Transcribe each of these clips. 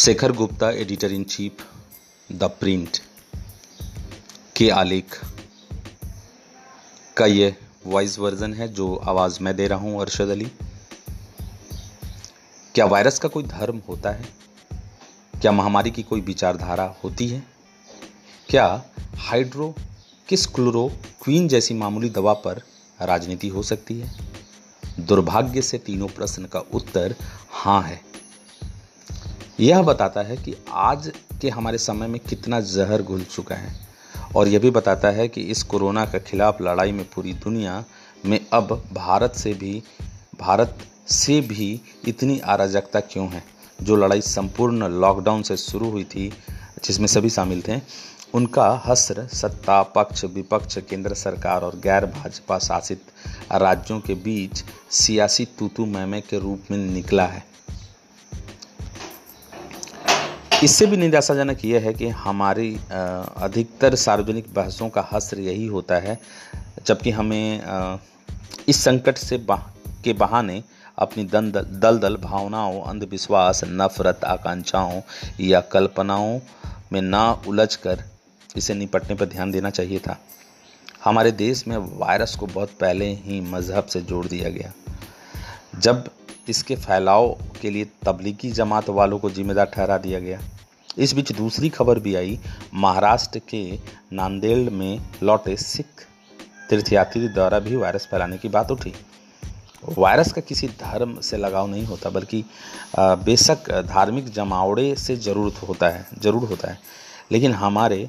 Shekhar Gupta editor in chief the print के आलेख का ये वॉइस वर्जन है, जो आवाज़ मैं दे रहा हूँ, अरशद अली। क्या वायरस का कोई धर्म होता है? क्या महामारी की कोई विचारधारा होती है? क्या हाइड्रो किस क्लोरो क्वीन जैसी मामूली दवा पर राजनीति हो सकती है? दुर्भाग्य से तीनों प्रश्न का उत्तर हाँ है। यह बताता है कि आज के हमारे समय में कितना जहर घुल चुका है। और यह भी बताता है कि इस कोरोना के खिलाफ लड़ाई में पूरी दुनिया में अब भारत से भी, भारत से भी इतनी अराजकता क्यों है? जो लड़ाई संपूर्ण लॉकडाउन से शुरू हुई थी, जिसमें सभी शामिल थे, उनका हस्र सत्ता, पक्ष, विपक्ष, केंद्र सरकार और गैर भाजपा शासित राज्यों के बीच सियासी तूतू मैमे के रूप में निकला है। इससे भी निराशाजनक यह है कि हमारी अधिकतर सार्वजनिक बहसों का हस्र यही होता है जबकि हमें इस संकट से बह, के बहाने अपनी दल दल दल भावनाओं अंधविश्वास नफरत आकांक्षाओं या कल्पनाओं में ना उलझ कर इसे निपटने पर ध्यान देना चाहिए था। हमारे देश में वायरस को बहुत पहले ही मज़हब से जोड़ दिया गया। जब इसके फैलाव के लिए तबलीगी जमात वालों को जिम्मेदार ठहरा दिया गया। इस बीच दूसरी खबर भी आई, महाराष्ट्र के नांदेड़ में लौटे सिख तीर्थयात्री द्वारा भी वायरस फैलाने की बात उठी। वायरस का किसी धर्म से लगाव नहीं होता, बल्कि बेशक धार्मिक जमावड़े से ज़रूरत होता है, ज़रूर होता है। लेकिन हमारे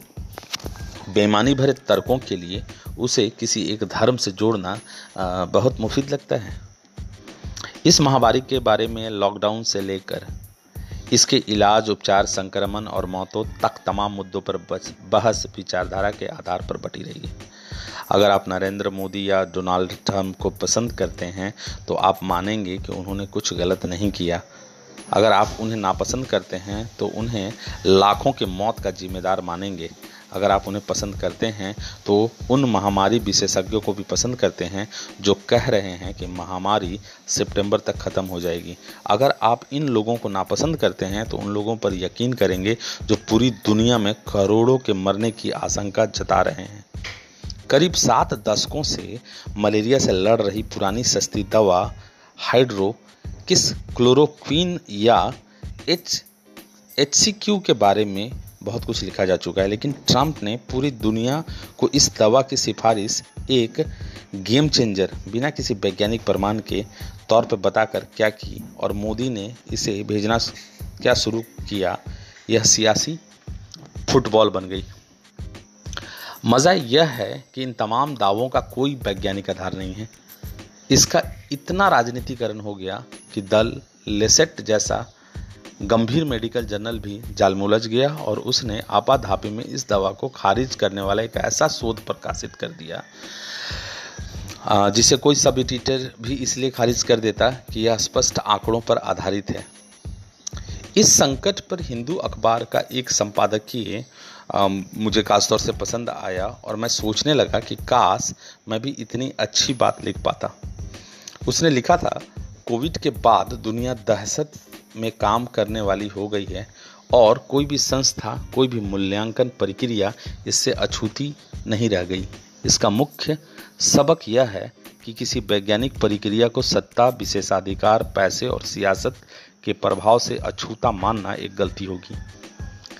बेमानी भरे तर्कों के लिए उसे किसी एक धर्म से जोड़ना बहुत मुफीद लगता है। इस महामारी के बारे में लॉकडाउन से लेकर इसके इलाज, उपचार, संक्रमण और मौतों तक तमाम मुद्दों पर बहस विचारधारा के आधार पर बटी रही है अगर आप नरेंद्र मोदी या डोनाल्ड ट्रंप को पसंद करते हैं तो आप मानेंगे कि उन्होंने कुछ गलत नहीं किया। अगर आप उन्हें नापसंद करते हैं तो उन्हें लाखों की मौत का जिम्मेदार मानेंगे। अगर आप उन्हें पसंद करते हैं तो उन महामारी विशेषज्ञों को भी पसंद करते हैं, जो कह रहे हैं कि महामारी सितंबर तक ख़त्म हो जाएगी। अगर आप इन लोगों को नापसंद करते हैं तो उन लोगों पर यकीन करेंगे, जो पूरी दुनिया में करोड़ों के मरने की आशंका जता रहे हैं। करीब सात दशकों से मलेरिया से लड़ रही पुरानी सस्ती दवा हाइड्रो किस क्लोरोक्वीन या एच एच के बारे में बहुत कुछ लिखा जा चुका है, लेकिन ट्रंप ने पूरी दुनिया को इस दवा की सिफारिश एक गेम चेंजर, बिना किसी वैज्ञानिक प्रमाण के तौर पर बताकर क्या की और मोदी ने इसे भेजना क्या शुरू किया, यह सियासी फुटबॉल बन गई। मज़ा यह है कि इन तमाम दावों का कोई वैज्ञानिक आधार नहीं है। इसका इतना राजनीतिकरण हो गया कि दल लेसेट जैसा गंभीर मेडिकल जर्नल भी जाल में उलझ गया और उसने आपाधापी में इस दवा को खारिज करने वाला एक ऐसा शोध प्रकाशित कर दिया जिसे कोई सब एडिटर भी इसलिए खारिज कर देता कि यह स्पष्ट आंकड़ों पर आधारित है। इस संकट पर हिंदू अखबार का एक संपादकीय मुझे खास तौर से पसंद आया और मैं सोचने लगा कि काश मैं भी इतनी अच्छी बात लिख पाता। उसने लिखा था कोविड के बाद दुनिया दहशत में काम करने वाली हो गई है और कोई भी संस्था, कोई भी मूल्यांकन प्रक्रिया इससे अछूती नहीं रह गई। इसका मुख्य सबक यह है कि किसी वैज्ञानिक प्रक्रिया को सत्ता, विशेषाधिकार, पैसे और सियासत के प्रभाव से अछूता मानना एक गलती होगी।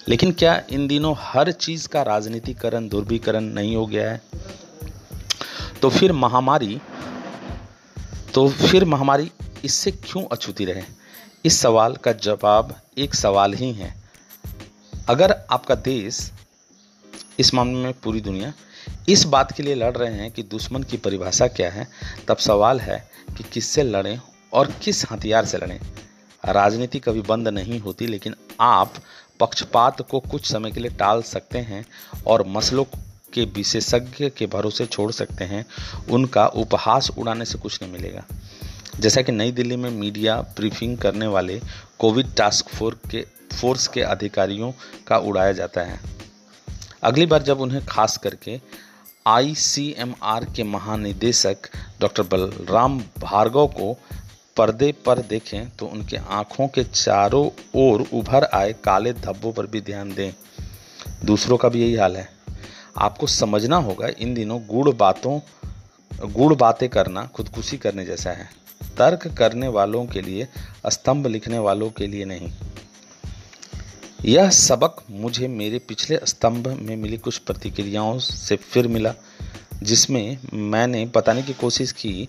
लेकिन क्या इन दिनों हर चीज़ का राजनीतिकरण ध्रुवीकरण नहीं हो गया है? तो फिर महामारी तो फिर महामारी इससे क्यों अछूती रहे? इस सवाल का जवाब एक सवाल ही है। अगर आपका देश इस मामले में पूरी दुनिया इस बात के लिए लड़ रहे हैं कि दुश्मन की परिभाषा क्या है, तब सवाल है कि किससे लड़ें और किस हथियार से लड़ें। राजनीति कभी बंद नहीं होती, लेकिन आप पक्षपात को कुछ समय के लिए टाल सकते हैं और मसलों के विशेषज्ञ के भरोसे छोड़ सकते हैं। उनका उपहास उड़ाने से कुछ नहीं मिलेगा। जैसा कि नई दिल्ली में मीडिया ब्रीफिंग करने वाले कोविड टास्क फोर्स के फोर्स के अधिकारियों का उड़ाया जाता है। अगली बार जब उन्हें खास करके आईसीएमआर के महानिदेशक डॉक्टर बलराम भार्गव को पर्दे पर देखें तो उनके आँखों के चारों ओर उभर आए काले धब्बों पर भी ध्यान दें। दूसरों का भी यही हाल है। आपको समझना होगा, इन दिनों गुड़ बातों गुड़ बातें करना खुदकुशी करने जैसा है। तर्क करने वालों के लिए, स्तंभ लिखने वालों के लिए नहीं। यह सबक मुझे मेरे पिछले स्तंभ में मिली कुछ प्रतिक्रियाओं से फिर मिला, जिसमें मैंने बताने की कोशिश की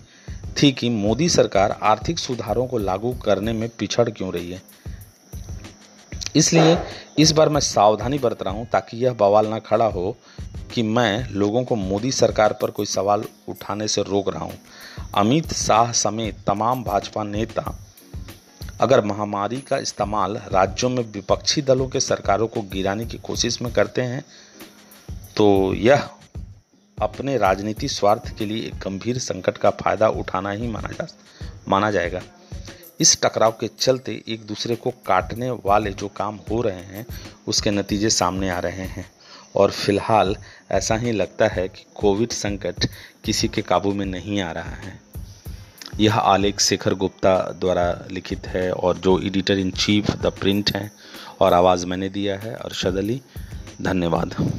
थी कि मोदी सरकार आर्थिक सुधारों को लागू करने में पिछड़ क्यों रही है। इसलिए इस बार मैं सावधानी बरत रहा हूँ ताकि यह बवाल ना खड़ा हो कि मैं लोगों को मोदी सरकार पर कोई सवाल उठाने से रोक रहा हूँ। अमित शाह समेत तमाम भाजपा नेता अगर महामारी का इस्तेमाल राज्यों में विपक्षी दलों के सरकारों को गिराने की कोशिश में करते हैं तो यह अपने राजनीति स्वार्थ के लिए एक गंभीर संकट का फ़ायदा उठाना ही माना जा, माना जाएगा। इस टकराव के चलते एक दूसरे को काटने वाले जो काम हो रहे हैं, उसके नतीजे सामने आ रहे हैं। और फ़िलहाल ऐसा ही लगता है कि कोविड संकट किसी के काबू में नहीं आ रहा है। यह आलेख शेखर गुप्ता द्वारा लिखित है और जो editor in chief, the print हैं, और आवाज़ मैंने दिया है, अरशद अली। धन्यवाद।